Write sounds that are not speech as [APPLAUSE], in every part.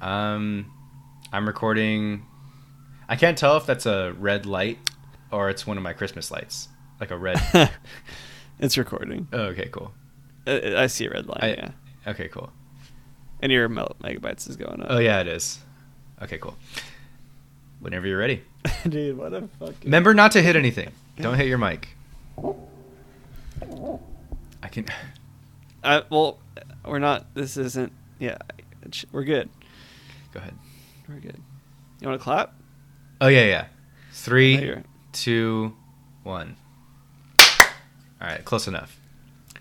Um, I'm recording. I can't tell if that's a red light or it's one of my Christmas lights, like a red. [LAUGHS] it's recording. oh, okay, cool. I, I see a red light. I- yeah, Okay, cool. and your megabytes is going up. Oh yeah, it is. Okay, cool. Whenever you're ready. [LAUGHS] dude, what a fucking. Remember not to hit anything. [LAUGHS] Don't hit your mic. I can. Uh, well, we're not. This isn't. Yeah, we're good. Go ahead. We're good. You want to clap? Oh yeah, yeah. Three, two, one. All right, close enough.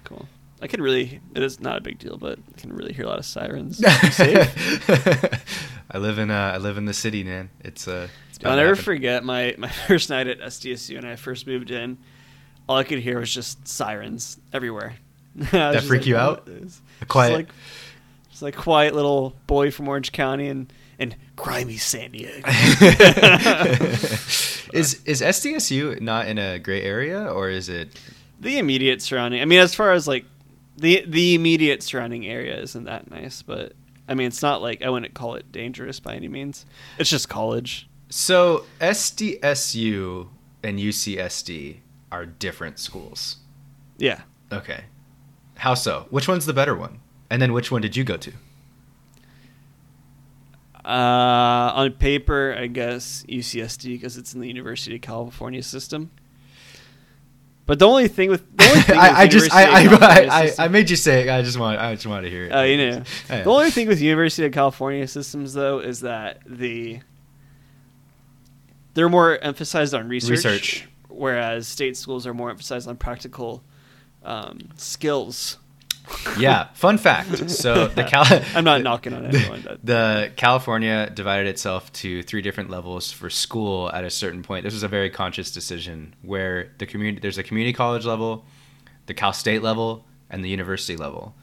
Cool. I can really. It is not a big deal, but I can really hear a lot of sirens. [LAUGHS] I live in uh, I live in the city, man. It's uh. It's I'll never happen. forget my, my [LAUGHS] first night at SDSU when I first moved in. All I could hear was just sirens everywhere. [LAUGHS] that freak you out? Quiet- like, just like quiet little boy from Orange County and and grimy San Diego. [LAUGHS] [LAUGHS] is is SDSU not in a gray area or is it? the immediate surrounding. I mean, as far as like the the immediate surrounding area isn't that nice, but I mean, it's not like I wouldn't call it dangerous by any means. It's just college. So SDSU and UCSD are different schools. Yeah. Okay, how so? Which one's the better one? And then which one did you go to? Uh, on paper, I guess UCSD because it's in the University of California system. But the only thing with the only thing [LAUGHS] I, I just I I, [LAUGHS] I, I, made you say it. I just want I just wanted to hear it. Oh, you know. Yeah. The only thing with University of California systems, though, is that the they're more emphasized on research, Research. whereas state schools are more emphasized on practical um, skills. Yeah. Fun fact. So [LAUGHS] the Cal. I'm not knocking on anyone. That, The California divided itself to three different levels for school at a certain point. This was a very conscious decision where the community there's a community college level, the Cal State level, and the university level.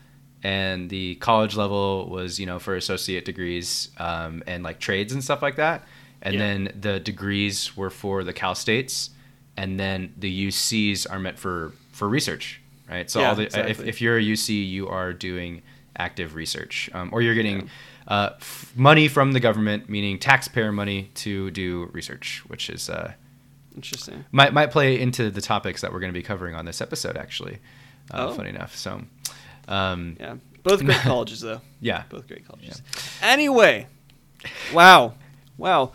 And the college level was, you know, for associate degrees um, and like trades and stuff like that. And Yeah. then the degrees were for the Cal States, and then the UCs are meant for for research, right? So Yeah, all the if, exactly. if you're a UC, you are doing active research, um, or you're getting uh, f- money from the government, meaning taxpayer money, to do research, which is uh, interesting. might might play into the topics that we're going to be covering on this episode. Actually, uh, Oh. funny enough. So, um, Yeah, both great [LAUGHS] colleges, though. yeah, Both great colleges. Anyway, wow, wow,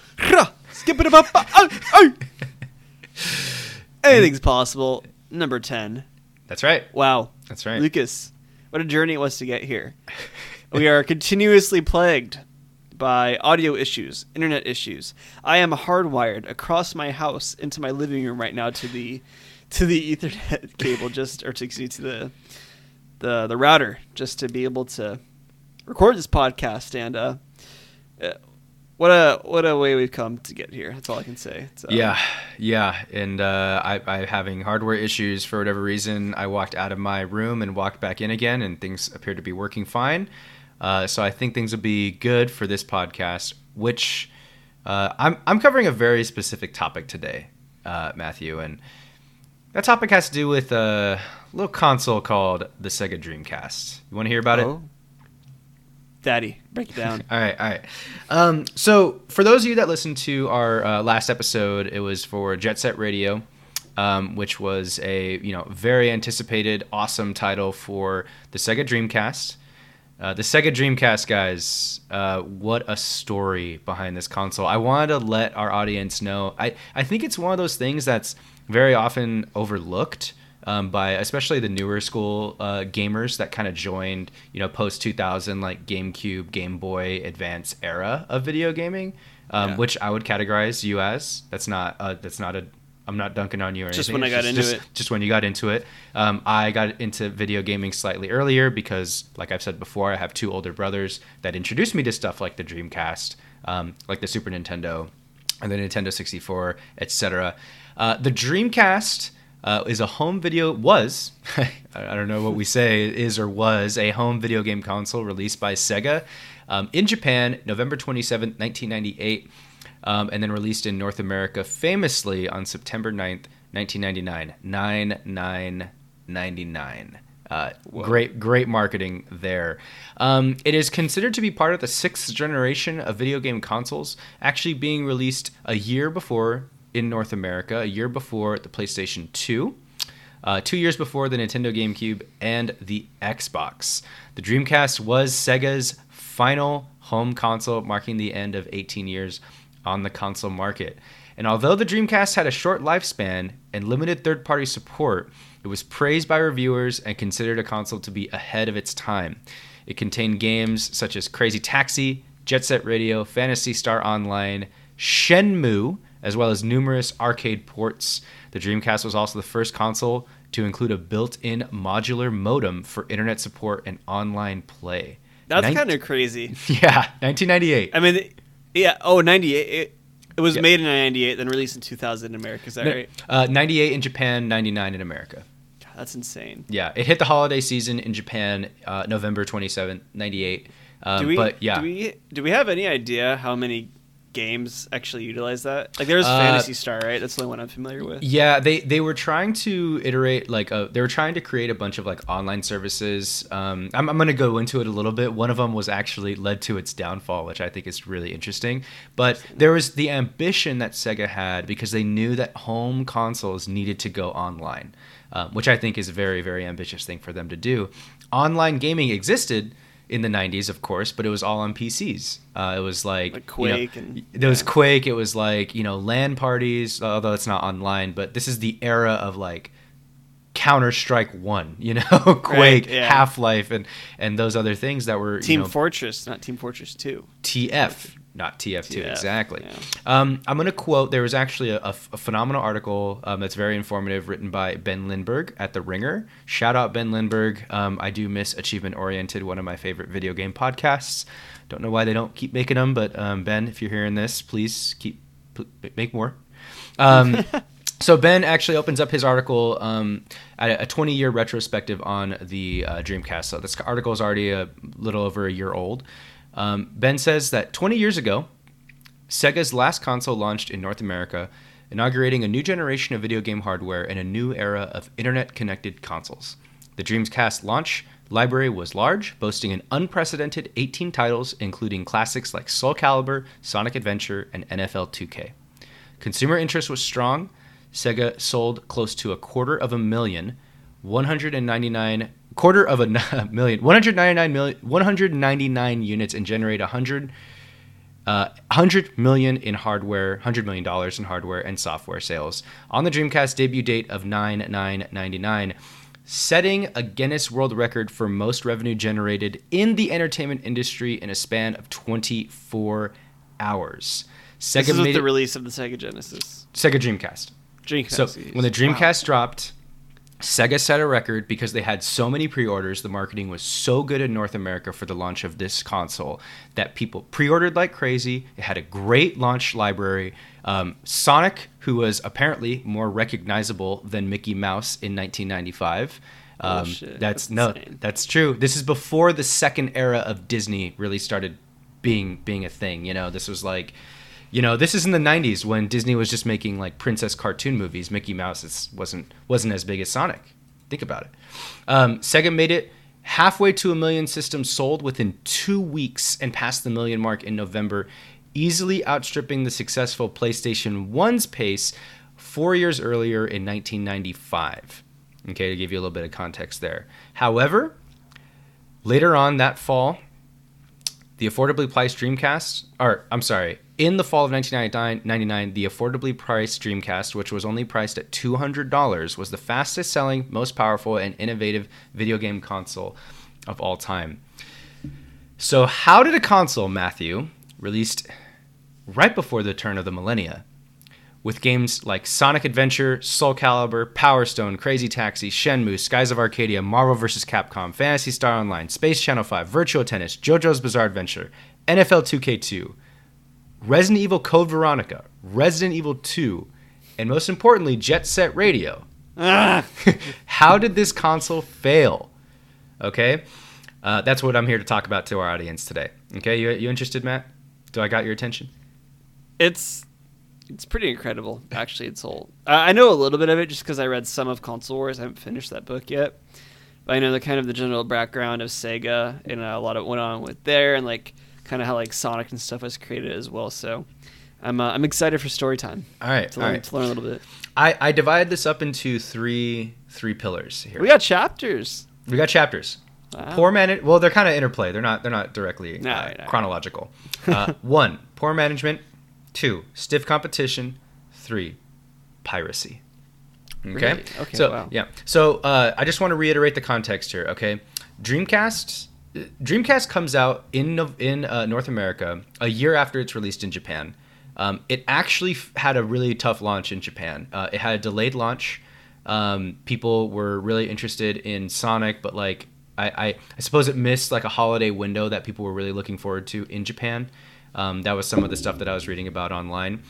skip it up. Oh, oh. [LAUGHS] Anything's possible. Number ten. That's right. Wow, That's right. Lucas, what a journey it was to get here. [LAUGHS] we are continuously plagued by audio issues, internet issues. I am hardwired across my house into my living room right now to the to the Ethernet [LAUGHS] cable, just or to, to the the the router, just to be able to record this podcast. And uh, uh, what a what a way we've come to get here. That's all I can say. So, Yeah, yeah, and uh, I, I having hardware issues for whatever reason. I walked out of my room and walked back in again, and things appear to be working fine. Uh, so I think things will be good for this podcast. Which uh, I'm I'm covering a very specific topic today, uh, Matthew, and that topic has to do with a little console called the Sega Dreamcast. You want to hear about it? Daddy, break it down. [LAUGHS] All right, all right. Um, so, for those of you that listened to our uh, last episode, it was for Jet Set Radio, um, which was a you know very anticipated, awesome title for the Sega Dreamcast. Uh, the Sega Dreamcast, guys, uh, what a story behind this console. I wanted to let our audience know. I, I think it's one of those things that's very often overlooked um, by especially the newer school uh, gamers that kind of joined, you know, post 2000, like GameCube, Game Boy Advance era of video gaming, um, Yeah. which I would categorize you as. That's not, uh, that's not a, I'm not dunking on you or Just anything. when I got into just- it. just when you got into it. Um, I got into video gaming slightly earlier because, like I've said before, I have two older brothers that introduced me to stuff like the Dreamcast, um, like the Super Nintendo, and the Nintendo 64, etc. Uh, the Dreamcast uh, is a home video was [LAUGHS] I don't know what we say is or was a home video game console released by Sega um, in Japan November 27, 1998 um, and then released in North America famously on September 9th, 1999. 9999. Uh, great, great marketing there. Um, it is considered to be part of the sixth generation of video game consoles, actually being released a year before in North America, a year before the PlayStation 2. Uh, two years before the Nintendo GameCube and the Xbox. The Dreamcast was Sega's final home console, marking the end of 18 years on the console market. And although the Dreamcast had a short lifespan and limited third party support, it was praised by reviewers and considered a console to be ahead of its time. It contained games such as Crazy Taxi, Jet Set Radio, Phantasy Star Online, Shenmue, as well as numerous arcade ports. The Dreamcast was also the first console to include a built in modular modem for internet support and online play. That's Nin- kind of crazy. [LAUGHS] Yeah, 1998. I mean, yeah. Oh, 98. It, it was Yeah. made in 98, then released in 2000 in America. Is that right? Uh, 98 in Japan, 99 in America. God, that's insane. Yeah, it hit the holiday season in Japan, uh, November 27, 98. Um, Do we? but yeah, Do we? Do we have any idea how many games actually utilize that? Like, there's Uh, Phantasy Star, right? That's the only one I'm familiar with. Yeah, they they were trying to iterate like a, they were trying to create a bunch of like online services. Um, I'm I'm gonna go into it a little bit. One of them was actually led to its downfall, which I think is really interesting. But there was the ambition that Sega had because they knew that home consoles needed to go online, um, which I think is a very very ambitious thing for them to do. Online gaming existed in the 90s, of course, but it was all on PCs. Uh, it was like, Like you know, Quake and- there was. Quake. It was like you know LAN parties, although it's not online. But this is the era of like Counter Strike One, [LAUGHS] you know, Quake, yeah. Half Life, and and those other things that were Team you know, Fortress, not Team Fortress 2. TF, not TF2, TF, exactly. yeah. Um, I'm going to quote. There was actually a phenomenal article um, that's very informative, written by Ben Lindbergh at The Ringer. Shout out Ben Lindbergh. Um, I do miss Achievement Oriented, one of my favorite video game podcasts. Don't know why they don't keep making them, but um, Ben, if you're hearing this, please keep make more. Um, [LAUGHS] so Ben actually opens up his article um, at a 20 year retrospective on the uh, Dreamcast. So this article is already a little over a year old. Um, ben says that 20 years ago, Sega's last console launched in North America, inaugurating a new generation of video game hardware and a new era of internet connected consoles. The Dreamcast launch library was large, boasting an unprecedented 18 titles, including classics like Soul Calibur, Sonic Adventure, and NFL 2K. Consumer interest was strong. Sega sold close to a quarter of a million, 199 quarter of a [LAUGHS] million, 199 million, 199 units, and generate 100 uh, 100 million in hardware, 100 million dollars in hardware and software sales on the Dreamcast debut date of 9999, setting a Guinness World Record for most revenue generated in the entertainment industry in a span of 24 hours. Sega This is made the release of the Sega Genesis. Sega Dreamcast. Dreamcast. So when the Wow. Dreamcast dropped, Sega set a record because they had so many pre-orders. The marketing was so good in North America for the launch of this console that people pre-ordered like crazy. It had a great launch library. Um, Sonic, who was apparently more recognizable than Mickey Mouse in 1995. Um, Bullshit. that's That's no, insane. that's true. This is before the second era of Disney really started being being a thing. You know, this was like, you know, this is in the '90s when Disney was just making like princess cartoon movies. Mickey Mouse is, wasn't wasn't as big as Sonic. Think about it. Um, Sega made it halfway to a million systems sold within two weeks and passed the million mark in November, easily outstripping the successful PlayStation 1's pace four years earlier in 1995. Okay, to give you a little bit of context there. However, later on that fall, the affordably priced Dreamcast, or I'm sorry, in the fall of 1999, the affordably priced Dreamcast, which was only priced at $200, was the fastest selling, most powerful, and innovative video game console of all time. So, how did a console, Matthew, released right before the turn of the millennia, with games like Sonic Adventure, Soul Calibur, Power Stone, Crazy Taxi, Shenmue, Skies of Arcadia, Marvel vs. Capcom, Phantasy Star Online, Space Channel 5, Virtual Tennis, JoJo's Bizarre Adventure, NFL 2K2, Resident Evil Code Veronica, Resident Evil 2, and most importantly, Jet Set Radio. Ah! [LAUGHS] How did this console fail? Okay, uh, that's what I'm here to talk about to our audience today. Okay, you, you interested, Matt? Do I got your attention? It's it's pretty incredible, actually. It's all I know a little bit of it just because I read some of Console Wars. I haven't finished that book yet, But I know the kind of the general background of Sega and uh, a lot of what went on with there, and like kind of how like Sonic and stuff was created as well. So I'm uh, I'm excited for story time All right, to all learn, right. to learn a little bit. I, I divided this up into three three pillars here. We got chapters. We got chapters. Wow. Poor man. Well, they're kind of interplay. They're not. They're not directly No, uh, no. chronological. Uh, [LAUGHS] one, poor management. Two, stiff competition. Three, piracy. Okay. Really? Okay, So wow. yeah. So uh, I just want to reiterate the context here. Okay. Dreamcast. Dreamcast comes out in in uh, North America a year after it's released in Japan. Um, it actually f- had a really tough launch in Japan. Uh, it had a delayed launch. Um, people were really interested in Sonic, but like I, I, I suppose it missed like a holiday window that people were really looking forward to in Japan. Um, that was some of the stuff that I was reading about online.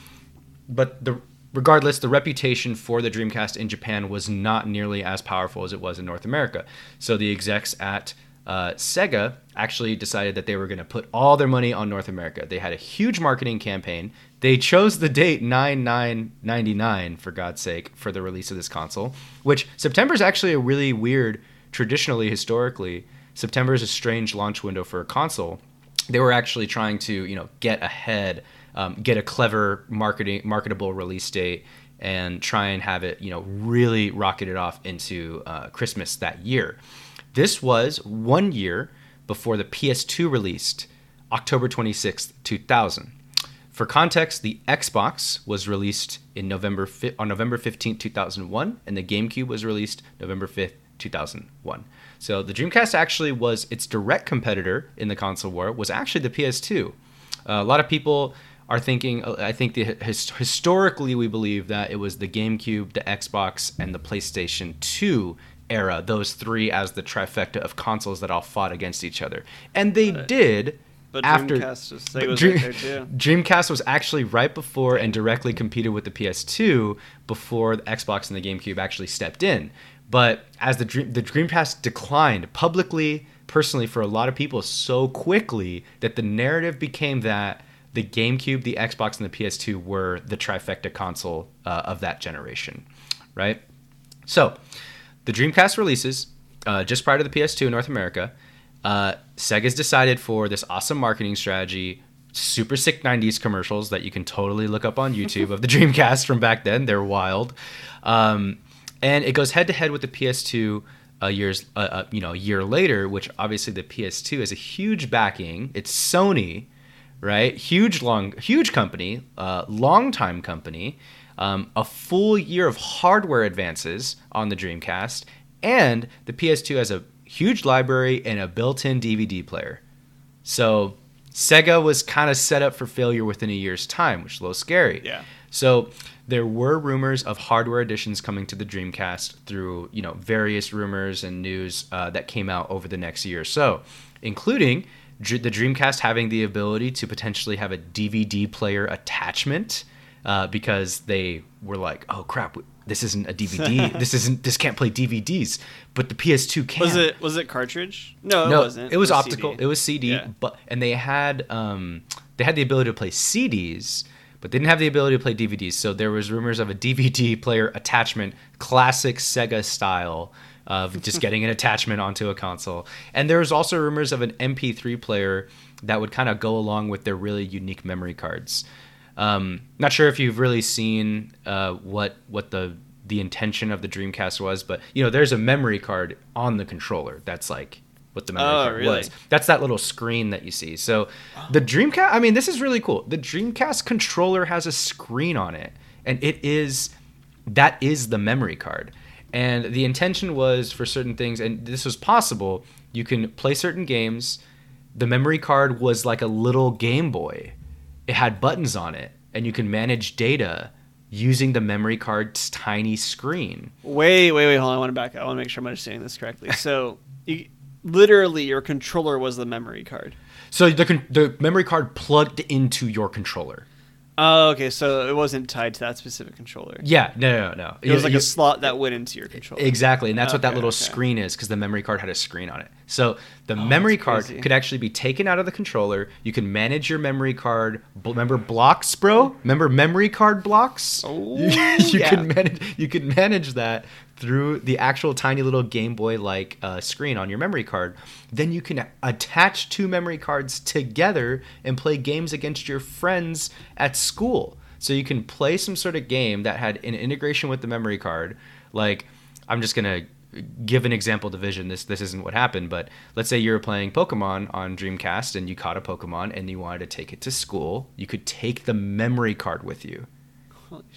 But the regardless, the reputation for the Dreamcast in Japan was not nearly as powerful as it was in North America. So the execs at uh, Sega actually decided that they were going to put all their money on North America. They had a huge marketing campaign. They chose the date 9999 for God's sake for the release of this console, which September is actually a really weird traditionally historically September is a strange launch window for a console. They were actually trying to, you know, get ahead, um, get a clever marketing marketable release date and try and have it, you know, really rocket it off into uh, Christmas that year. This was one year before the PS2 released, October 26th, 2000. For context, the Xbox was released in November fi- on November 15th, 2001, and the GameCube was released November 5th, 2001. So the Dreamcast actually was its direct competitor in the console war was actually the PS2. Uh, a lot of people are thinking. uh, I think the his, historically we believe that it was the GameCube, the Xbox, and the PlayStation 2 era. Those three as the trifecta of consoles that all fought against each other, and they did. But after Dreamcast was, was Dream- right there too. Dreamcast was actually right before and directly competed with the PS2 before the Xbox and the GameCube actually stepped in. But as the Dream, the Dreamcast declined publicly, personally for a lot of people so quickly that the narrative became that the GameCube, the Xbox, and the PS2 were the trifecta console uh, of that generation, right? So, the Dreamcast releases uh, just prior to the PS2 in North America. Uh, Sega's decided for this awesome marketing strategy, super sick 90s commercials that you can totally look up on YouTube of the [LAUGHS] Dreamcast from back then. They're wild. Um, and it goes head to head with the PS2 uh, years, uh, uh, you know, a year later, which obviously the PS2 is a huge backing. It's Sony, right? Huge, long, huge company, uh, long time company. Um, a full year of hardware advances on the Dreamcast, and the PS2 has a huge library and a built-in DVD player. So Sega was kind of set up for failure within a year's time, which is a little scary. Yeah. So there were rumors of hardware additions coming to the Dreamcast through you know various rumors and news uh, that came out over the next year or so, including Dr- the Dreamcast having the ability to potentially have a DVD player attachment uh, because they were like, oh crap, this isn't a DVD, [LAUGHS] this isn't this can't play DVDs, but the PS2 can. Was it was it cartridge? No, it wasn't. it was, CD. optical. It was CD, Yeah. but and they had um, they had the ability to play CDs, but didn't have the ability to play DVDs. So there was rumors of a DVD player attachment, classic Sega style of just getting an attachment onto a console. And there was also rumors of an MP3 player that would kind of go along with their really unique memory cards. Um, not sure if you've really seen uh, what what the the intention of the Dreamcast was, but you know, there's a memory card on the controller. That's like what the memory Oh, card really? was. That's that little screen that you see. So the Dreamcast, I mean, this is really cool. The Dreamcast controller has a screen on it, and it is that is the memory card. And the intention was for certain things, and this was possible. You can play certain games. The memory card was like a little Game Boy. It had buttons on it, and you can manage data using the memory card's tiny screen. Wait, wait, wait. Hold on. I want to back up. I want to make sure I'm understanding this correctly. So, you, literally, your controller was the memory card. So the con- the memory card plugged into your controller. Oh, okay. So it wasn't tied to that specific controller. Yeah, no, no, no. It was like you- a slot that went into your controller. Exactly, and that's what that little okay. screen is because the memory card had a screen on it. So the Oh, memory card crazy. could actually be taken out of the controller. You can manage your memory card. Remember blocks, bro? Remember memory card blocks? Oh, you, [LAUGHS] you yeah. can manage. You can manage that through the actual tiny little Game Boy like uh, screen on your memory card, then you can attach two memory cards together and play games against your friends at school. So you can play some sort of game that had an integration with the memory card. Like, I'm just gonna give an example division. This this isn't what happened, but let's say you were playing Pokemon on Dreamcast and you caught a Pokemon and you wanted to take it to school. You could take the memory card with you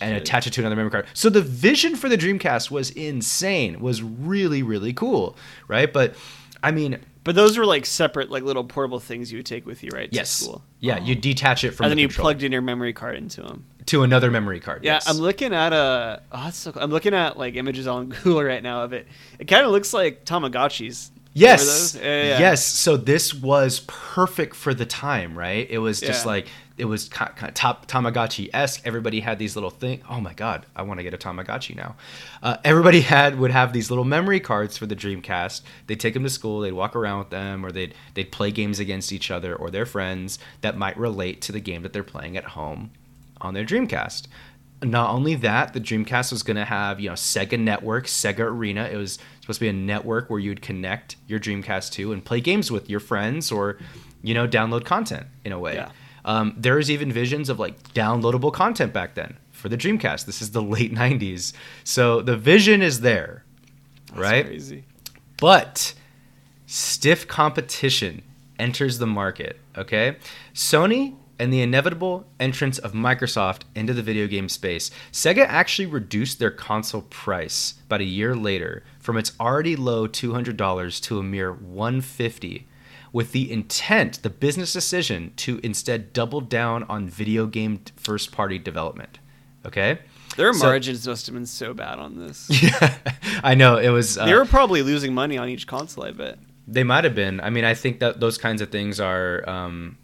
and attach it to another memory card. So the vision for the Dreamcast was insane. Was really really cool, right? But I mean, but those were like separate, like little portable things you would take with you, right? Yes. To school. Yeah, oh. you detach it from. And then the you plugged in your memory card into them. To another memory card. Yeah, yes. I'm looking at a. Oh, that's so cool. I'm looking at like images on [LAUGHS] Google right now of it. It kind of looks like Tamagotchis. Yes. Yeah, yeah. Yes. So this was perfect for the time, right? It was just yeah. like it was kind of top Tamagotchi esque. Everybody had these little thing. Oh my god, I want to get a Tamagotchi now. Uh, everybody had would have these little memory cards for the Dreamcast. They'd take them to school. They'd walk around with them, or they'd they'd play games against each other or their friends that might relate to the game that they're playing at home on their Dreamcast. Not only that, the Dreamcast was going to have you know Sega Network, Sega Arena. It was supposed to be a network where you'd connect your Dreamcast to and play games with your friends or you know download content in a way. Yeah. Um, there was even visions of like downloadable content back then for the Dreamcast. This is the [LAUGHS] late '90s, so the vision is there, That's right? Crazy. But stiff competition enters the market. Okay, Sony and the inevitable entrance of Microsoft into the video game space, Sega actually reduced their console price about a year later from its already low $200 to a mere 150 with the intent, the business decision to instead double down on video game first party development. Okay? Their so, margins must have been so bad on this. [LAUGHS] Yeah, I know it was. Uh, they were probably losing money on each console. I bet they might have been. I mean, I think that those kinds of things are um,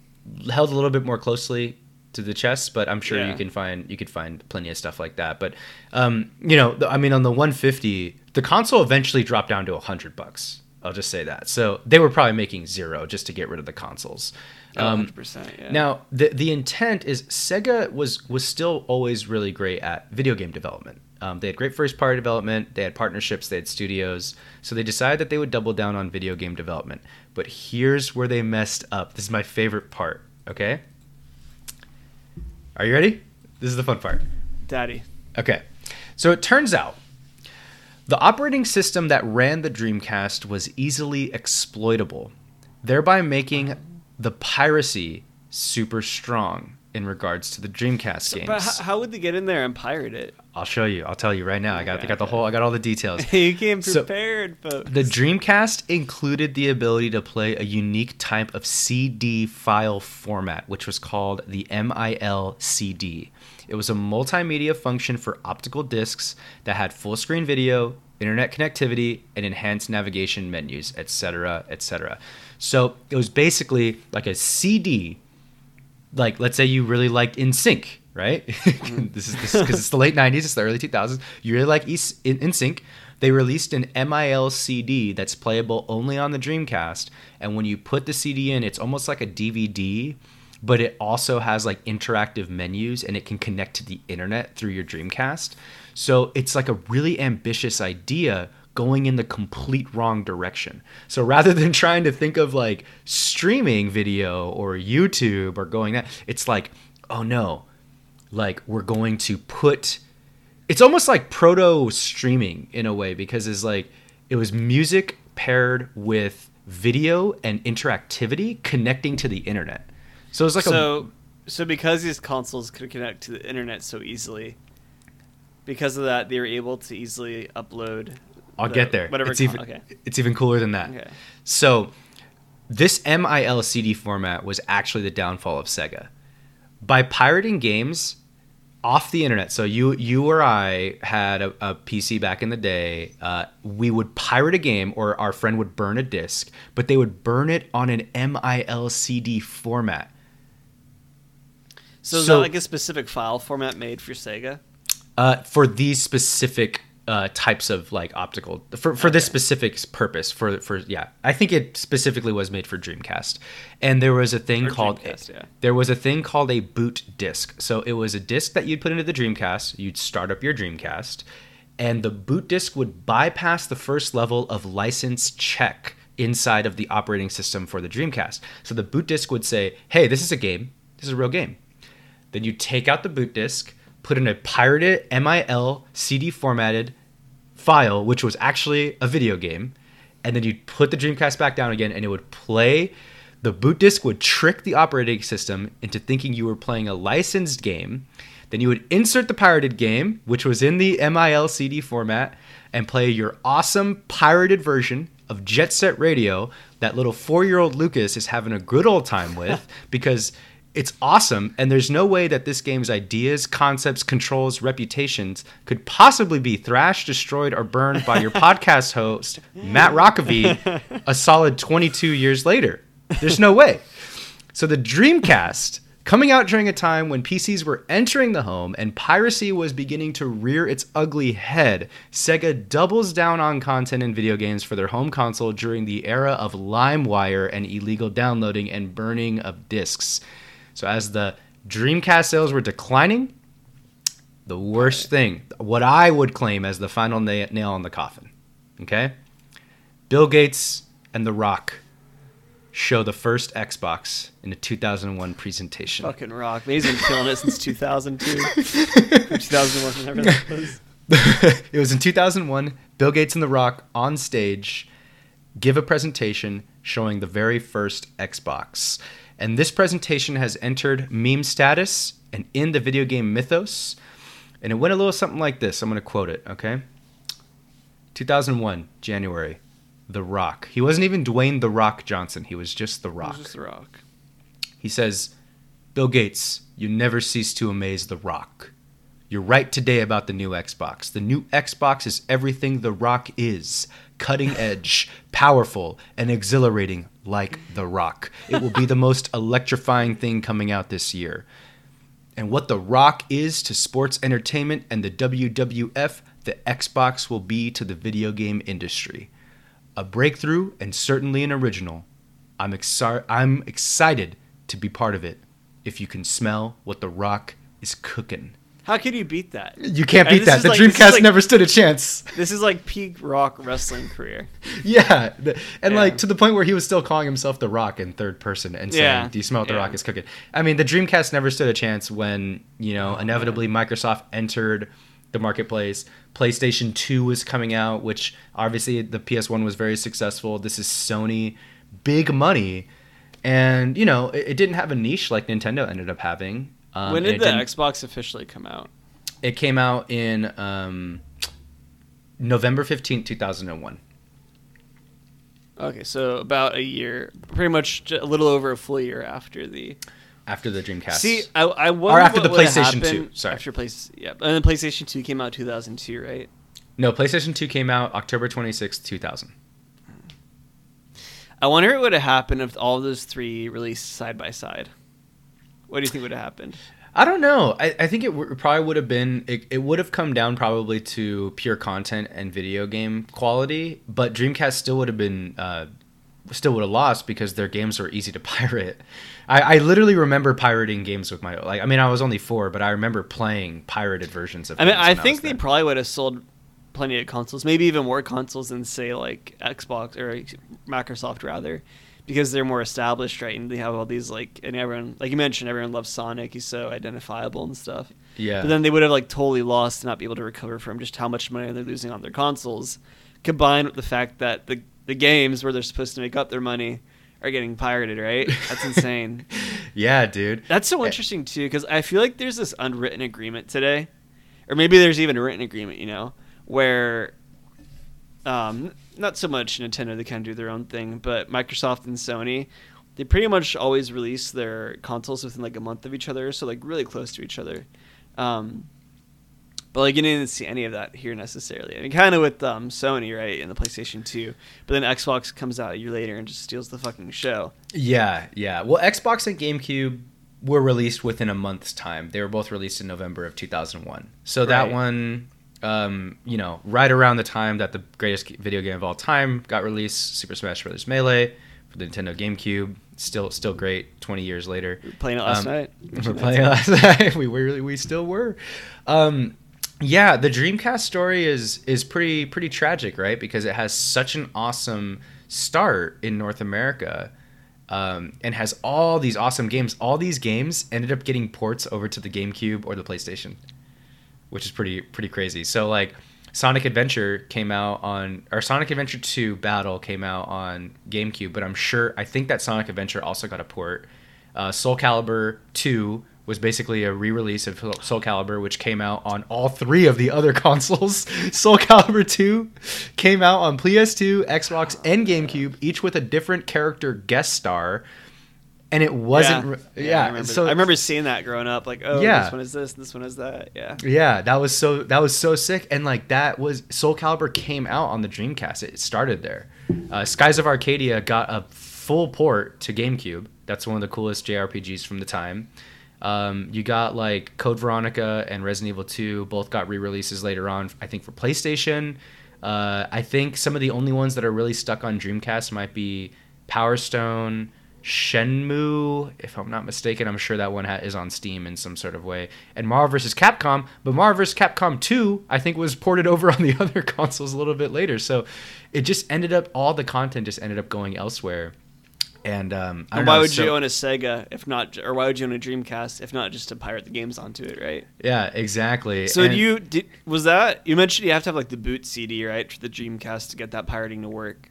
held a little bit more closely to the chest, but I'm sure yeah. you can find you could find plenty of stuff like that. But um, you know, I mean, on the 150, the console eventually dropped down to 100 bucks. I'll just say that. So they were probably making zero just to get rid of the consoles. Oh, um, 100%, yeah. Now the the intent is Sega was was still always really great at video game development. Um, they had great first party development. They had partnerships. They had studios. So they decided that they would double down on video game development. But here's where they messed up. This is my favorite part. Okay. Are you ready? This is the fun part. Daddy. Okay. So it turns out the operating system that ran the Dreamcast was easily exploitable, thereby making the piracy super strong in regards to the Dreamcast so, games. But how, would they get in there and pirate it? I'll show you. I'll tell you right now. I got, I got the whole. I got all the details. [LAUGHS] you came prepared, so, folks. The Dreamcast included the ability to play a unique type of CD file format, which was called the MIL CD. It was a multimedia function for optical discs that had full screen video, internet connectivity, and enhanced navigation menus, etc., etc. So it was basically like a CD. Like, let's say you really liked NSYNC, right? [LAUGHS] Mm-hmm. this is because it's the late '90s, it's the early 2000s. You really like NSYNC. They released an MIL CD that's playable only on the Dreamcast, and when you put the CD in, it's almost like a DVD but it also has like interactive menus and it can connect to the internet through your Dreamcast. So it's like a really ambitious idea going in the complete wrong direction. So rather than [LAUGHS] trying to think of like streaming video or YouTube or going that, it's like, oh no, like we're going to put it's almost like proto streaming in a way because it's like it was music paired with video and interactivity connecting to the internet. So it's like so, a so because these consoles could connect to the internet so easily, because of that, they were able to easily upload. I'll the, get there. Whatever. It's even okay. it's even cooler than that. Okay. So this MIL CD format was actually the downfall of Sega. By pirating games off the internet, so you you or I had a, a PC back in the day. Uh, we would pirate a game, or our friend would burn a disc, but they would burn it on an MIL CD format. So is so, that like a specific file format made for Sega? Uh, for these specific uh, types of like optical for, for okay. this specific purpose for for yeah i think it specifically was made for dreamcast and there was a thing or called dreamcast, yeah. there was a thing called a boot disk so it was a disk that you'd put into the dreamcast you'd start up your dreamcast and the boot disk would bypass the first level of license check inside of the operating system for the Dreamcast. So the boot disk would say, "Hey, this is a game. This is a real game." Then you take out the boot disk, put in a pirated MIL CD formatted file, which was actually a video game, and then you'd put the Dreamcast back down again, and it would play. The boot disk would trick the operating system into thinking you were playing a licensed game. Then you would insert the pirated game, which was in the MIL CD format, and play your awesome pirated version of Jet Set Radio that little four year old Lucas is having a good old time with [LAUGHS] because it's awesome. And there's no way that this game's ideas, concepts, controls, reputations could possibly be thrashed, destroyed, or burned by your [LAUGHS] podcast host, Matt Rockavy, a solid 22 years later. There's no way. So the Dreamcast coming out during a time when PCs were entering the home and piracy was beginning to rear its ugly head, Sega doubles down on content and video games for their home console during the era of LimeWire and illegal downloading and burning of discs. So as the Dreamcast sales were declining, the worst thing, what I would claim as the final na- nail in the coffin, okay? Bill Gates and The Rock show the first Xbox in a 2001 presentation. Fucking rock. He's been killing it since 2002. [LAUGHS] 2001, whenever that was. [LAUGHS] it was in 2001. Bill Gates and The Rock on stage give a presentation showing the very first Xbox. And this presentation has entered meme status and in the video game mythos. And it went a little something like this. I'm going to quote it, okay? 2001, January. The Rock. He wasn't even Dwayne The Rock Johnson. He was just The Rock. was just the rock. He says, Bill Gates, you never cease to amaze The Rock. You're right today about the new Xbox. The new Xbox is everything The Rock is cutting edge, powerful, and exhilarating like The Rock. It will be the most electrifying thing coming out this year. And what The Rock is to sports entertainment and the WWF, the Xbox will be to the video game industry. A breakthrough and certainly an original. I'm, exci- I'm excited to be part of it if you can smell what The Rock is cooking. How could you beat that? You can't beat that. The like- Dreamcast like- never stood a chance. This is like peak rock wrestling career. [LAUGHS] Yeah, the- and Yeah. like to the point where he was still calling himself the Rock in third person and saying, Yeah. "Do you smell what the Yeah. Rock is cooking?" I mean, the Dreamcast never stood a chance when you know inevitably Microsoft entered the marketplace. PlayStation Two was coming out, which obviously the PS One was very successful. This is Sony, big money, and you know it, it didn't have a niche like Nintendo ended up having. Um, when did the Xbox officially come out? It came out in um, November fifteenth, two thousand and one. Okay, so about a year, pretty much a little over a full year after the. After the Dreamcast. See, I, I wonder after what the PlayStation 2, sorry. After place, yeah, and then PlayStation Two came out 2002, right? No, PlayStation 2 came out October 26th, 2000. I wonder what would have happened if all those three released side by side. What do you think would have happened? I don't know. I, I think it w- probably would have been, it, it would have come down probably to pure content and video game quality, but Dreamcast still would have been, uh, still would have lost because their games were easy to [LAUGHS] pirate. I, I literally remember pirating games with my, like, I mean, I was only four, but I remember playing pirated versions of I mean, I think they there. probably would have sold plenty of consoles, maybe even more consoles than say like Xbox or Microsoft rather, because they're more established, right? And they have all these like, and everyone, like you mentioned, everyone loves Sonic. He's so identifiable and stuff. Yeah. But then they would have like totally lost and not be able to recover from just how much money they're losing on their consoles, combined with the fact that the the games where they're supposed to make up their money are getting pirated, right? That's [LAUGHS] insane. yeah, dude. That's so Eh. interesting too, because I feel like there's this unwritten agreement today, or maybe there's even a written agreement, you know, where, um, not so much Nintendo they kind of do their own thing, but Microsoft and Sony, they pretty much always release their consoles within like a month of each other, so like really close to each other. Um, but like you didn't see any of that here necessarily. I mean, kind of with um, Sony, right, and the PlayStation Two. But then Xbox comes out a year later and just steals the fucking show. Yeah, yeah. Well, Xbox and GameCube were released within a month's time. They were both released in November of 2001. So that one, um, you know, right around the time that the greatest video game of all time got released, Super Smash Bros. Melee for the Nintendo GameCube, still still great. 20 years later, we Playing it last Um, night. [LAUGHS] we're playing it last [LAUGHS] night. we were we still were. Um, Yeah, the Dreamcast story is is pretty pretty tragic, right? Because it has such an awesome start in North America, um, and has all these awesome games. All these games ended up getting ports over to the GameCube or the PlayStation, which is pretty pretty crazy. So like Sonic Adventure came out on or Sonic Adventure 2 Battle came out on GameCube, but I'm sure I think that Sonic Adventure also got a port. Uh, Soul Calibur 2 was basically a re-release of Soul Calibur, which came out on all three of the other [LAUGHS] consoles. [LAUGHS] Soul Calibur 2 came out on PS2, Xbox, and GameCube, each with a different character guest star. And it wasn't, yeah. yeah, I remember, so I remember seeing that growing up. Like, oh, Yeah. this one is this, this one is that. Yeah. Yeah, that was so that was so sick, and like that was Soul Calibur came out on the Dreamcast. It started there. Uh, Skies of Arcadia got a full port to GameCube. That's one of the coolest JRPGs from the time. Um, you got like Code Veronica and Resident Evil 2 both got re-releases later on. I think for PlayStation. Uh, I think some of the only ones that are really stuck on Dreamcast might be Power Stone, Shenmue, if I'm not mistaken. I'm sure that one ha- is on Steam in some sort of way. And Marvel vs. Capcom, but Marvel vs. Capcom 2, I think, was ported [LAUGHS] over on the other [LAUGHS] consoles a little bit later. So it just ended up, all the content just ended up going elsewhere. And um, I don't And why know, would so- you own a Sega if not, or why would you own a Dreamcast if not just to pirate the games onto it, right? Yeah, exactly. So And- you did was that you mentioned you have to have like the boot CD right for the Dreamcast to get that pirating to work?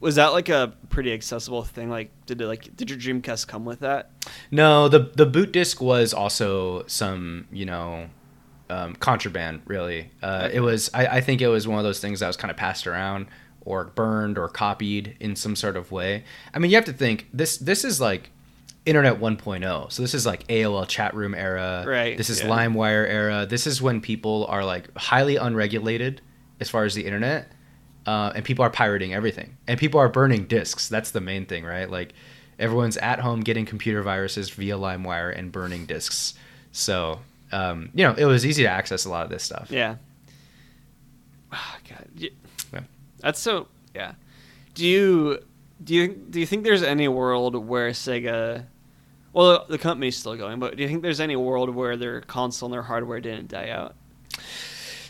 Was that like a pretty accessible thing? Like, did it like did your Dreamcast come with that? No, the the boot disc was also some you know um, contraband. Really, uh, Okay. it was. I, I think it was one of those things that was kind of passed around or burned or copied in some sort of way. I mean, you have to think this. This is like internet 1.0 so this is like aol chat room era Right, this is yeah. limewire era this is when people are like highly unregulated as far as the internet uh, and people are pirating everything and people are burning discs that's the main thing right like everyone's at home getting computer viruses via limewire and burning discs so um, you know it was easy to access a lot of this stuff Yeah. [SIGHS] Ah, God, Yeah. that's so. Yeah. Do you do you do you think there's any world where Sega? Well, the company's still going, but do you think there's any world where their console and their hardware didn't die out?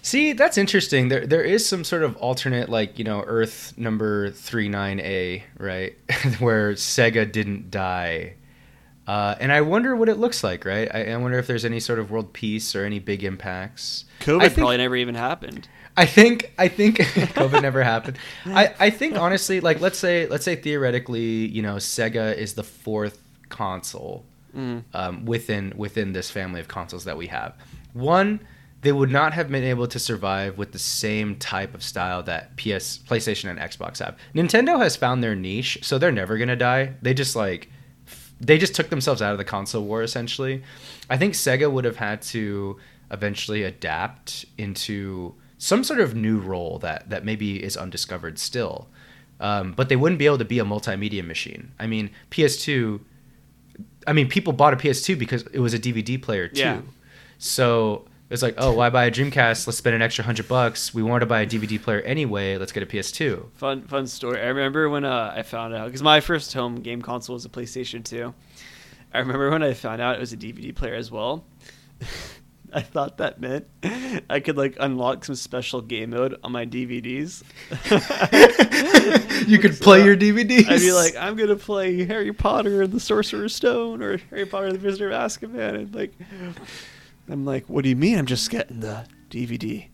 See, that's interesting. There, there is some sort of alternate, like you know, Earth number three nine A, right, [LAUGHS] where Sega didn't die, uh, and I wonder what it looks like, right? I, I wonder if there's any sort of world peace or any big impacts. COVID think, probably never even happened. I think, I think [LAUGHS] [LAUGHS] COVID never happened. I, I think honestly, like let's say, let's say theoretically, you know, Sega is the fourth console Mm. um, within within this family of consoles that we have. One, they would not have been able to survive with the same type of style that PS, PlayStation, and Xbox have. Nintendo has found their niche, so they're never gonna die. They just like they just took themselves out of the console war essentially. I think Sega would have had to eventually adapt into some sort of new role that that maybe is undiscovered still. Um, but they wouldn't be able to be a multimedia machine. I mean, PS2 I mean, people bought a PS2 because it was a DVD player too. Yeah. So it's like, oh, why buy a Dreamcast? Let's spend an extra hundred bucks. We wanted to buy a DVD player anyway. Let's get a PS2. Fun, fun story. I remember when uh, I found out because my first home game console was a PlayStation 2. I remember when I found out it was a DVD player as well. [LAUGHS] I thought that meant I could like unlock some special game mode on my DVDs. [LAUGHS] you could play your DVDs. I'd be like, I'm gonna play Harry Potter and the Sorcerer's Stone or Harry Potter and the Prisoner of Azkaban, and like, I'm like, what do you mean? I'm just getting the DVD.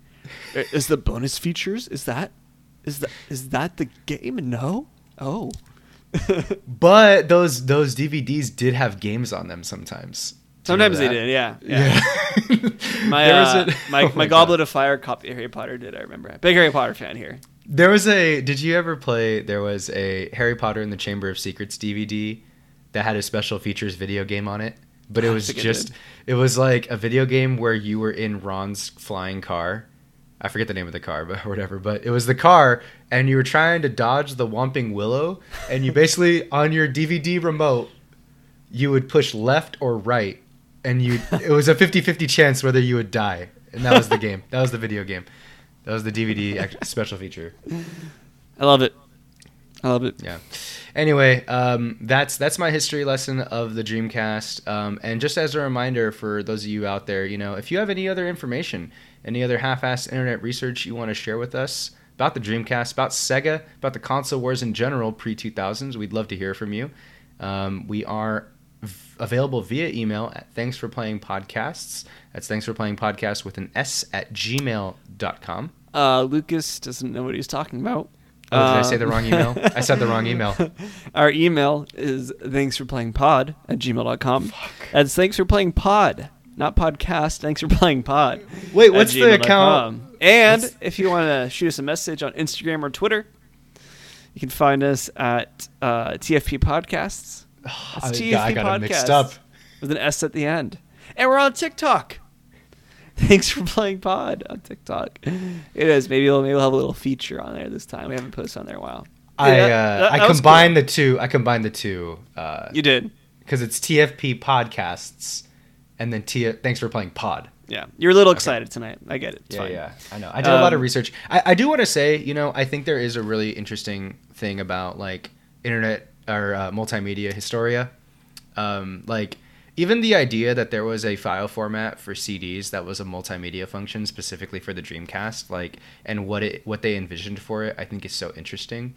Is the bonus features? Is that, is that, is that the game? No. Oh. [LAUGHS] but those those DVDs did have games on them sometimes. Do you know Sometimes they did, yeah. yeah. Yeah. [LAUGHS] My uh, a- my, [LAUGHS] oh my God. Goblet of Fire copy of Harry Potter did. I remember. Big Harry Potter fan here. There was a. Did you ever play? There was a Harry Potter in the Chamber of Secrets DVD that had a special features video game on it. But it [LAUGHS] was just. did. It was like a video game where you were in Ron's flying car. I forget the name of the car, [LAUGHS] but whatever. But it was the car, and you were trying to dodge the Whomping Willow, and you [LAUGHS] basically on your DVD remote, you would push left or right, and you. It was a 50-50 chance whether you would die, and that was the game. That was the video game. That was the DVD special feature. I love it. I love it. Yeah. Anyway, um, that's that's my history lesson of the Dreamcast. Um, and just as a reminder for those of you out there, you know, if you have any other information, any other half-assed internet research you want to share with us about the Dreamcast, about Sega, about the console wars in general pre 2000s, we'd love to hear from you. Um, we are v- available via email at thanks for playing podcasts. That's thanks for playing podcasts with an S at gmail.com. Uh, Lucas doesn't know what he's talking about. Oh, did I say Uh, the wrong email? I said the wrong [LAUGHS] email. Our email is thanks for playing pod at gmail.com. That's thanks for playing pod, not podcast. Thanks for playing pod. Wait, what's the gmail.com. account? And What's- if you want to shoot us a message on Instagram or Twitter, you can find us at uh, TFP Podcasts. [SIGHS] I, That's TFP I got it mixed up. with an S at the end. And we're on TikTok. [LAUGHS] Thanks for playing pod on TikTok. It is. Maybe we'll, maybe we'll have a little feature on there this time. We haven't posted on there in a while. I Yeah, uh, that- I that was combined the two. I combined the two cool. You did. because it's TFP podcasts, and then T. Thanks for playing pod. Yeah. You're a little excited tonight. I get it. It's yeah, fine. yeah, I know. I did a lot of Um, research. I, I do want to say, you know, I think there is a really interesting thing about like internet or uh, multimedia historia. Um, like even the idea that there was a file format for CDs that was a multimedia function specifically for the Dreamcast, like, and what it what they envisioned for it, I think is so interesting.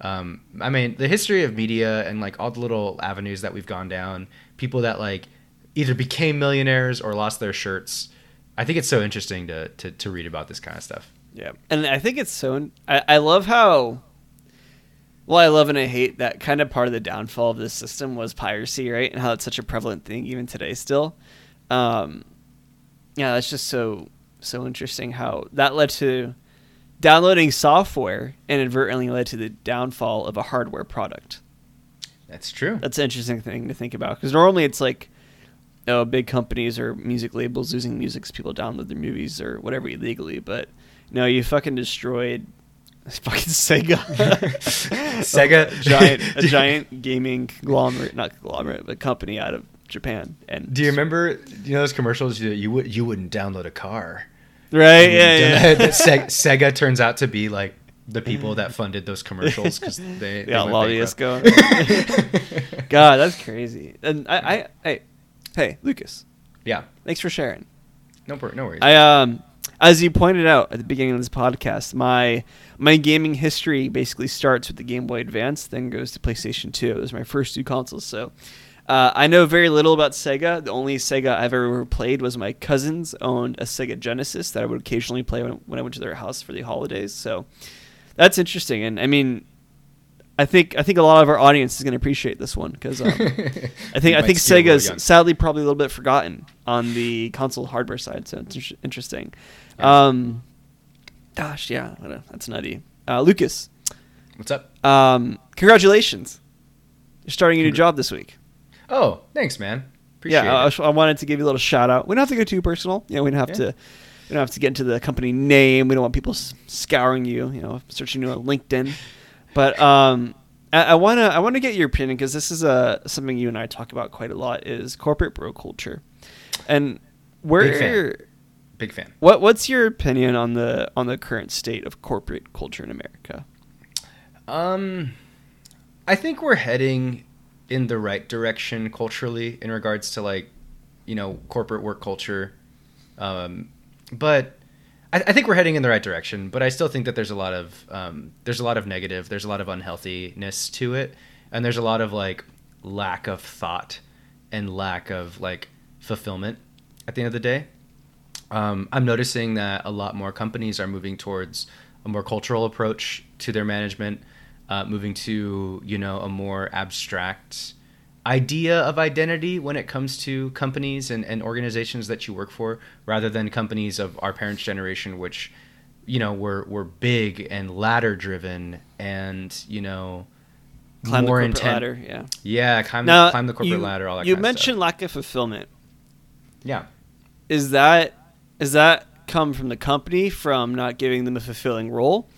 Um, I mean, the history of media and like all the little avenues that we've gone down, people that like either became millionaires or lost their shirts. I think it's so interesting to, to, to read about this kind of stuff. Yeah, and I think it's so. I, I love how. Well, I love and I hate that kind of part of the downfall of this system was piracy, right? And how it's such a prevalent thing even today still. Um, yeah, that's just so so interesting how that led to downloading software inadvertently led to the downfall of a hardware product. That's true. That's an interesting thing to think about because normally it's like, oh, big companies or music labels losing music because people download their movies or whatever illegally. But no, you fucking destroyed fucking Sega. [LAUGHS] Sega- a [LAUGHS] giant, a giant gaming conglomerate, not conglomerate, but company out of Japan. And Do you remember you know those commercials you you would you wouldn't download a car. Right? Yeah, yeah. that [LAUGHS] Sega turns out to be like the people that funded those commercials because they, they Yeah, went lobbyists bankrupt. God, that's crazy. And I, I, I, hey, Lucas, yeah, thanks for sharing. no wor- no worries. I um as you pointed out at the beginning of this podcast, my my gaming history basically starts with the Game Boy Advance, then goes to PlayStation 2. Those was my first two consoles. So uh, I know very little about Sega. The only Sega I've ever played was my cousins owned a Sega Genesis that I would occasionally play when, when I went to their house for the holidays. So that's interesting. And I mean, I think I think a lot of our audience is going to appreciate this one because um, [LAUGHS] I think I think Sega's sadly probably a little bit forgotten on the console hardware side, so it's interesting. Um, gosh, yeah, what that's nutty. Uh, Lucas, What's up? um, congratulations! You're starting a new job this week. Oh, thanks, man. Appreciate yeah, I, it. I wanted to give you a little shout out. We don't have to go too personal. You know, we don't have Yeah. to. We don't have to get into the company name. We don't want people scouring you. You know, searching you on LinkedIn. But um, I want to I want to get your opinion because this is a something you and I talk about quite a lot is corporate bro culture, and where Big fan. What what's your opinion on the on the current state of corporate culture in America? Um, I think we're heading in the right direction culturally in regards to like, you know, corporate work culture. Um, but I, I think we're heading in the right direction. But I still think that there's a lot of um, there's a lot of negative, there's a lot of unhealthiness to it, and there's a lot of like lack of thought and lack of like fulfillment at the end of the day. Um, I'm noticing that a lot more companies are moving towards a more cultural approach to their management, uh, moving to you know a more abstract idea of identity when it comes to companies and, and organizations that you work for, rather than companies of our parents' generation, which you know were were big and ladder driven and you know Climb the more corporate intent. ladder. Yeah. Yeah, climb, Now the, climb the corporate you, ladder. All that. you kind of mentioned lack of fulfillment. yeah. is that is that come from the company from not giving them a fulfilling role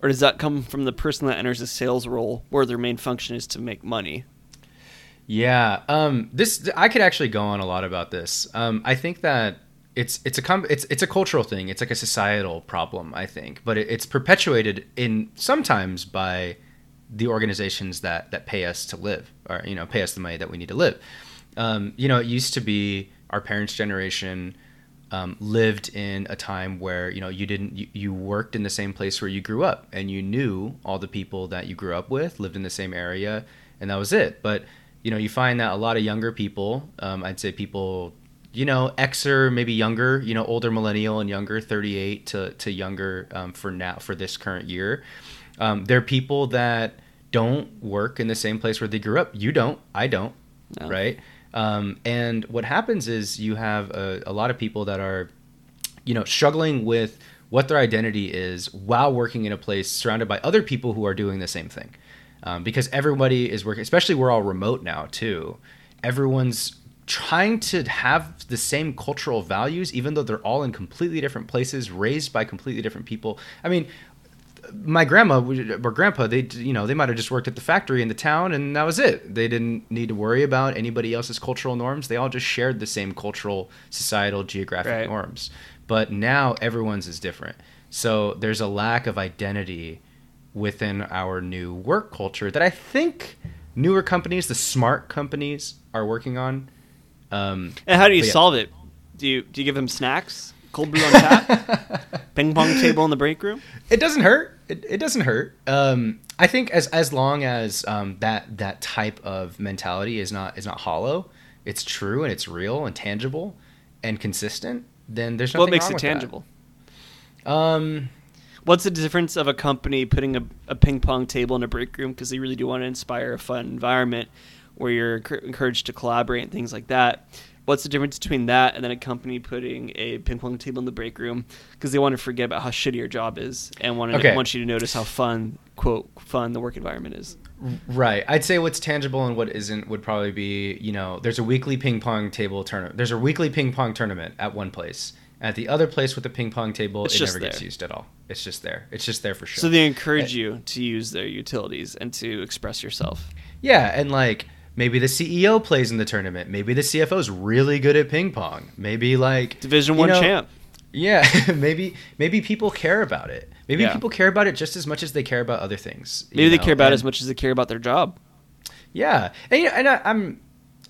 or does that come from the person that enters a sales role where their main function is to make money Yeah, um, this I could actually go on a lot about this. Um, I think that it's it's a it's it's a cultural thing. It's like a societal problem. I think, but it, it's perpetuated in sometimes by the organizations that that pay us to live or you know pay us the money that we need to live. Um, you know, it used to be our parents' generation um, lived in a time where you know you didn't you, you worked in the same place where you grew up and you knew all the people that you grew up with lived in the same area and that was it. But you know, you find that a lot of younger people, um, I'd say people you know, Xer, maybe younger, you know, older millennial and younger, 38 to, to younger um, for now, for this current year. Um, they're people that don't work in the same place where they grew up. You don't, I don't, no. right? Um, and what happens is you have a, a lot of people that are, you know, struggling with what their identity is while working in a place surrounded by other people who are doing the same thing. Um, because everybody is working, especially we're all remote now too. Everyone's trying to have the same cultural values, even though they're all in completely different places, raised by completely different people. I mean, my grandma or grandpa, they you know they might have just worked at the factory in the town, and that was it. They didn't need to worry about anybody else's cultural norms. They all just shared the same cultural, societal, geographic right. norms. But now everyone's is different. So there's a lack of identity within our new work culture that I think newer companies, the smart companies, are working on um, and how do you yeah. solve it? Do you do you give them snacks? Cold brew on tap? [LAUGHS] Ping pong table in the break room? It doesn't hurt. It, it doesn't hurt. Um, I think as as long as um, that that type of mentality is not is not hollow, it's true and it's real and tangible and consistent. Then there's nothing. What makes it tangible? That. Um, what's the difference of a company putting a, a ping pong table in a break room because they really do want to inspire a fun environment where you're encouraged to collaborate and things like that. What's the difference between that and then a company putting a ping pong table in the break room because they want to forget about how shitty your job is and want, to, okay. want you to notice how fun, quote, fun the work environment is? Right. I'd say what's tangible and what isn't would probably be, you know, there's a weekly ping pong table tournament. There's a weekly ping pong tournament at one place. At the other place with the ping pong table, it's it never there. gets used at all. It's just there. It's just there for sure. So they encourage it, you to use their utilities and to express yourself. Yeah, and like Maybe the CEO plays in the tournament. Maybe the CFO is really good at ping pong. Maybe like Division One champ. Yeah, [LAUGHS] maybe maybe people care about it. Maybe yeah. people care about it just as much as they care about other things. Maybe know? they care about and, it as much as they care about their job. Yeah, and, and I, I'm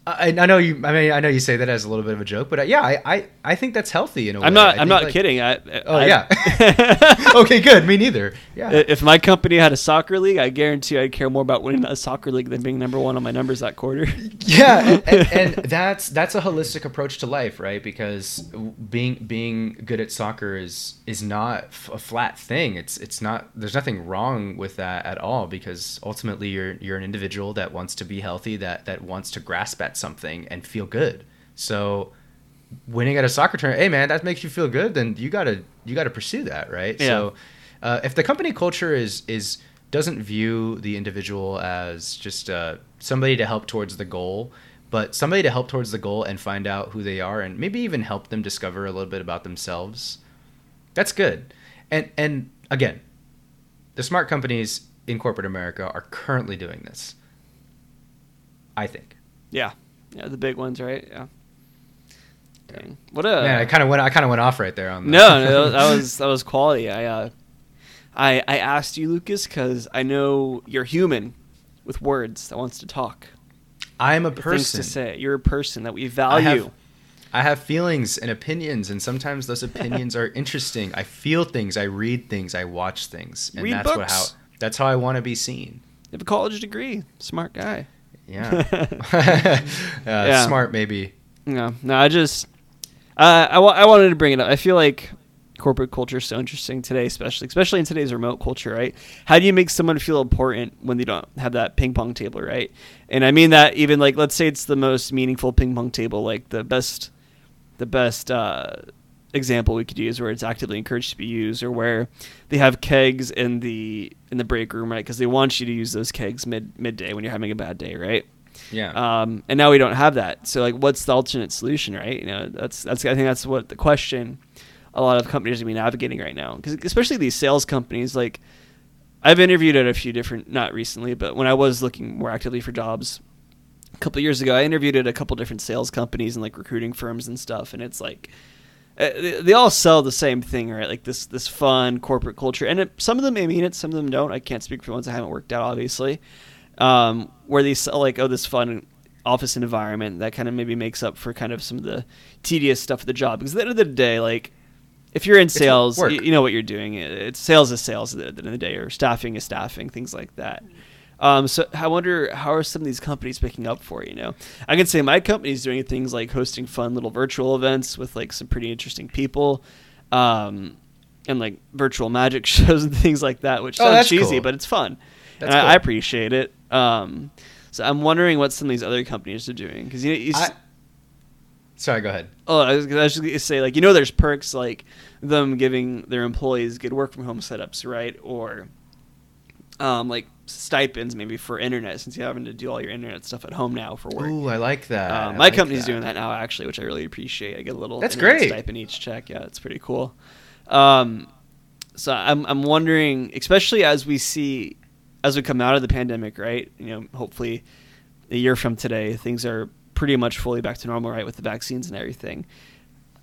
I, I, know you. I mean, I know you say that as a little bit of a joke, but uh, yeah, I, I, I think that's healthy in a way. I'm not. I'm not like, kidding. I, oh I, yeah. [LAUGHS] [LAUGHS] okay, good. Me neither. Yeah. If my company had a soccer league, I guarantee I'd care more about winning a soccer league than being number one on my numbers that quarter. [LAUGHS] yeah, and, and, and, that's that's a holistic approach to life, right? Because being being good at soccer is is not a flat thing. It's it's not. There's nothing wrong with that at all because ultimately you're you're an individual that wants to be healthy, that that wants to grasp at something and feel good. So winning at a soccer tournament, hey man, that makes you feel good, then you gotta you gotta pursue that, right? Yeah. So uh, if the company culture is is doesn't view the individual as just uh, somebody to help towards the goal, but somebody to help towards the goal and find out who they are and maybe even help them discover a little bit about themselves. That's good. And and again, the smart companies in corporate America are currently doing this. I think. Yeah. Yeah, the big ones, right? Yeah. Dang. What a yeah! I kind of went. I kind of went off right there on. That. No, [LAUGHS] no, that was that was quality. I, uh, I, I asked you, Lucas, because I know you're human with words that wants to talk. I'm a person to say. You're a person that we value. I have, I have feelings and opinions, and sometimes those opinions are interesting. I feel things. I read things. I watch things, and read that's books. what how that's how I want to be seen. You have a college degree. Smart guy. Yeah. [LAUGHS] uh, yeah. Smart, maybe. No, no. I just, uh, I, w- I wanted to bring it up. I feel like corporate culture is so interesting today, especially especially in today's remote culture, right? How do you make someone feel important when they don't have that ping pong table, right? And I mean that even like let's say it's the most meaningful ping pong table, like the best, the best uh, example we could use where it's actively encouraged to be used or where they have kegs in the in the break room right? Because they want you to use those kegs mid midday when you're having a bad day right? Yeah. Um, and now we don't have that. So like what's the alternate solution right? You know that's that's i think that's what the question a lot of companies are be navigating right now. Because especially these sales companies like i've interviewed at a few different not recently but when i was looking more actively for jobs a couple years ago i interviewed at a couple different sales companies and like recruiting firms and stuff and it's like uh, they, all sell the same thing, right? Like this this fun corporate culture, and it, some of them may mean it, some of them don't. I can't speak for ones I haven't worked out, obviously. Um, where they sell like oh this fun office environment that kind of maybe makes up for kind of some of the tedious stuff of the job. Because at the end of the day, like if you're in sales, you, you know what you're doing. It- It's sales is sales at the end of the day, or staffing is staffing, things like that. Um, so I wonder how are some of these companies picking up for you know? I can say my company's doing things like hosting fun little virtual events with like some pretty interesting people, um, and like virtual magic [LAUGHS] shows and things like that, which Oh, sounds cheesy, cool. but it's fun, That's and I, cool. I appreciate it. Um, so I'm wondering what some of these other companies are doing because you know, you s- I, sorry, go ahead. Oh, I was, I was just gonna say, like, you know, there's perks like them giving their employees good work from home setups, right? Or, um, like stipends maybe for internet since you're having to do all your internet stuff at home now for work. Ooh, I like that. Um, my like company's that. doing that now, actually, which I really appreciate. I get a little That's great. stipend each check. Yeah, it's pretty cool. Um, so I'm I'm wondering, especially as we see as we come out of the pandemic, right? You know, hopefully a year from today, things are pretty much fully back to normal, right, with the vaccines and everything.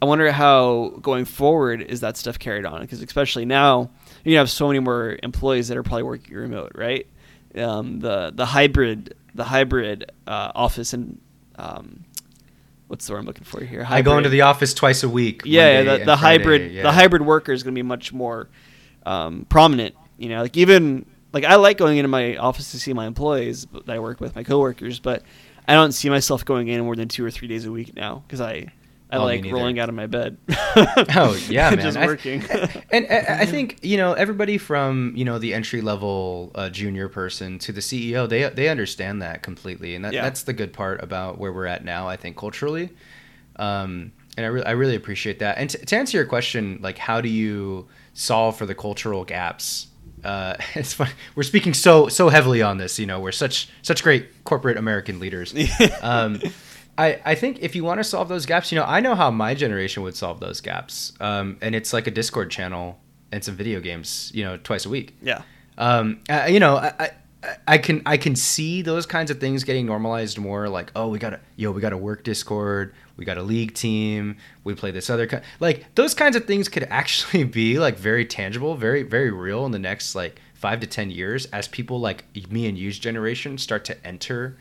I wonder how going forward is that stuff carried on because especially now you have so many more employees that are probably working remote, right? Um, the the hybrid the hybrid uh, office and um, what's the word I'm looking for here? I go into the office twice a week. yeah, yeah the, the hybrid yeah. the hybrid worker is going to be much more um, prominent. You know, like even like I like going into my office to see my employees that I work with, my coworkers, but I don't see myself going in more than two or three days a week now because I I Oh, like rolling out of my bed. [LAUGHS] Oh yeah, man. just I- working. [LAUGHS] and I, I [LAUGHS] think you know everybody from you know the entry level uh, junior person to the CEO, they they understand that completely, and that, Yeah. that's the good part about where we're at now. I think culturally, um, and I really I really appreciate that. And t- to answer your question, like how do you solve for the cultural gaps? Uh, it's fun. We're speaking so so heavily on this. You know, we're such such great corporate American leaders. um, I, I think if you want to solve those gaps, you know, I know how my generation would solve those gaps. Um, and it's like a Discord channel and some video games, you know, twice a week. yeah. Um, uh, you know, I, I, I can I can see those kinds of things getting normalized more. Like, oh, we gotta yo, we gotta work Discord. We got a league team. We play this other kind. Like those kinds of things could actually [LAUGHS] be like very tangible, very very real in the next like five to ten years as people like me and you's generation start to enter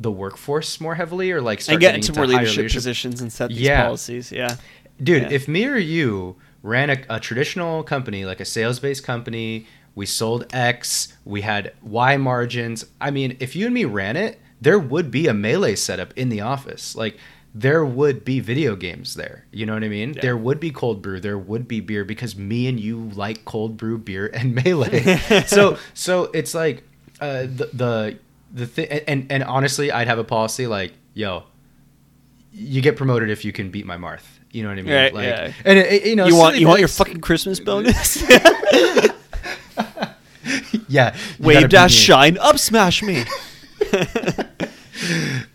the workforce more heavily or like start And get getting into more higher leadership, positions and set these Yeah. policies. Yeah. Dude, Yeah. if me or you ran a, a traditional company, like a sales based company, we sold X, we had Y margins. I mean, if you and me ran it, there would be a melee setup in the office. Like, there would be video games there. You know what I mean? Yeah. There would be cold brew. There would be beer because me and you like cold brew, beer, and melee. [LAUGHS] so, so it's like uh, the the the thing. And and honestly, I'd have a policy like, yo, you get promoted if you can beat my Marth. You know what I mean? Right, like, yeah. And it, it- you know, you want you want your fucking Christmas [LAUGHS] bonus? yeah. [LAUGHS] Wave dash shine up smash me. [LAUGHS]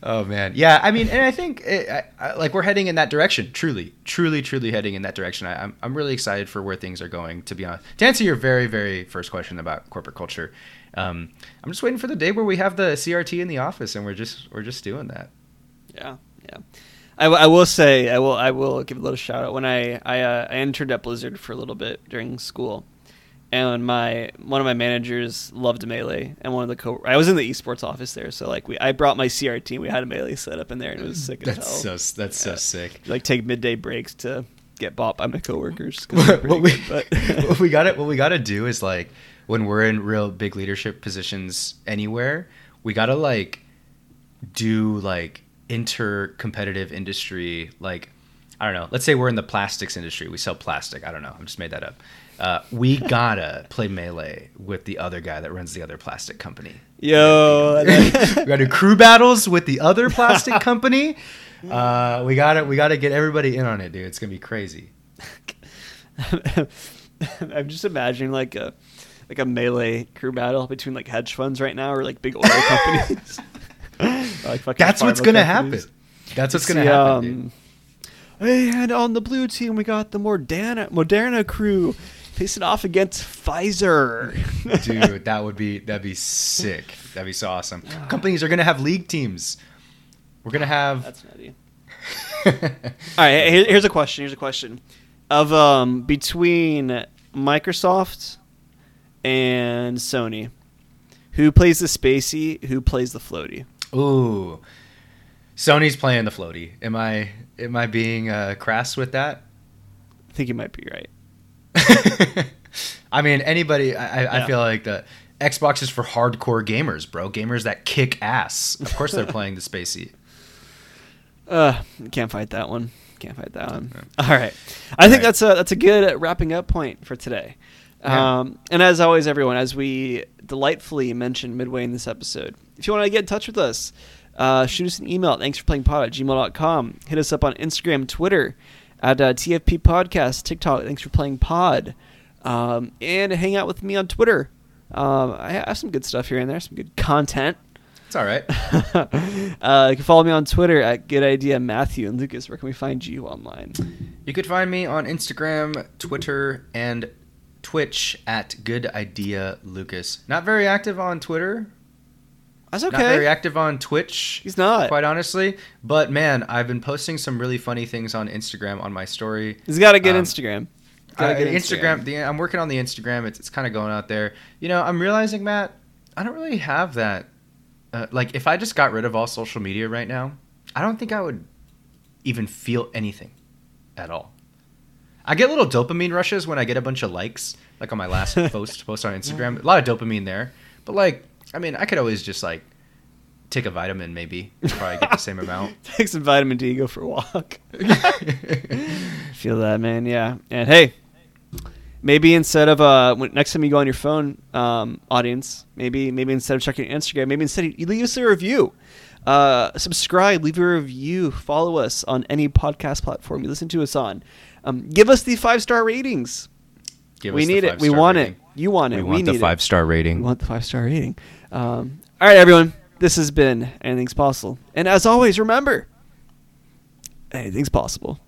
Oh man, yeah. I mean, and I think it, I, I, like we're heading in that direction. Truly, truly, truly heading in that direction. I, I'm I'm really excited for where things are going. To be honest, to answer your very very first question about corporate culture, um, I'm just waiting for the day where we have the CRT in the office and we're just we're just doing that. Yeah, yeah. I, w- I will say I will I will give a little shout out when I I, uh, I interned at Blizzard for a little bit during school, and my one of my managers loved melee, and one of the co I was in the esports office there, so like we I brought my CRT, and we had a melee set up in there, and it was sick as That's hell. so that's so sick. like take midday breaks to get bought by my coworkers. [LAUGHS] what, we, good, but- [LAUGHS] what we got to what we got to do is like when we're in real big leadership positions anywhere, we got to like do like inter-competitive industry like I don't know. Let's say we're in the plastics industry. We sell plastic. I don't know. I just made that up. Uh, we [LAUGHS] gotta play melee with the other guy that runs the other plastic company. Yo, [LAUGHS] we gotta do crew battles with the other plastic [LAUGHS] company. Uh, we gotta we gotta get everybody in on it, dude. It's gonna be crazy. I'm just imagining like a like a melee crew battle between like hedge funds right now or like big oil [LAUGHS] companies. [LAUGHS] Like, fucking That's what's gonna companies. happen. That's what's gonna See, happen. um, and on the blue team, we got the Moderna Moderna crew facing off against Pfizer. [LAUGHS] dude that would be that'd be sick that'd be so awesome companies are gonna have league teams we're gonna have That's nutty. All right, here- here's a question. Here's a question. Of um between Microsoft and Sony, who plays the spacey? Who plays the floaty? Ooh, Sony's playing the floaty. Am I am I being uh, crass with that? I think you might be right. [LAUGHS] I mean, anybody. I, Yeah. I feel like the Xbox is for hardcore gamers, bro. Gamers that kick ass. Of course, they're [LAUGHS] playing the spacey. Uh, can't fight that one. Can't fight that one. All right, I think right. that's a that's a good wrapping up point for today. Yeah. Um, and as always, everyone, as we delightfully mentioned midway in this episode, if you want to get in touch with us, uh, shoot us an email. Thanks for playing pod at gmail.com. Hit us up on Instagram, Twitter, at uh, TFP Podcast, TikTok. Thanks for playing pod. Um, and hang out with me on Twitter. Um, I have some good stuff here and there, some good content. It's all right. [LAUGHS] uh, you can follow me on Twitter at Good Idea Matthew and Lucas. Where can we find you online? You could find me on Instagram, Twitter, and Twitch at Good Idea Lucas. Not very active on Twitter. That's okay. Not very active on Twitch. He's not. Quite honestly, but man, I've been posting some really funny things on Instagram on my story. He's got a good Um, Instagram. Got a Uh, good Instagram. The, I'm working on the Instagram. It's it's kind of going out there. You know, I'm realizing, Matt, I don't really have that. Uh, like, if I just got rid of all social media right now, I don't think I would even feel anything at all. I get little dopamine rushes when I get a bunch of likes, like on my last [LAUGHS] post post on Instagram. A lot of dopamine there, but like, I mean, I could always just like take a vitamin, maybe probably get the same [LAUGHS] amount. Take some vitamin D, go for a walk. [LAUGHS] Feel that, man. Yeah. And hey, maybe instead of uh, when, next time you go on your phone, um, audience, maybe maybe instead of checking Instagram, maybe instead you leave us a review. Uh, subscribe, leave a review, follow us on any podcast platform you listen to us on. Um, give us the five star ratings. Give we us the need it. We want rating. it. You want it. We We, want the five star rating. We want the five star rating. Um, all right, everyone. This has been Anything's Possible. And as always, remember anything's possible.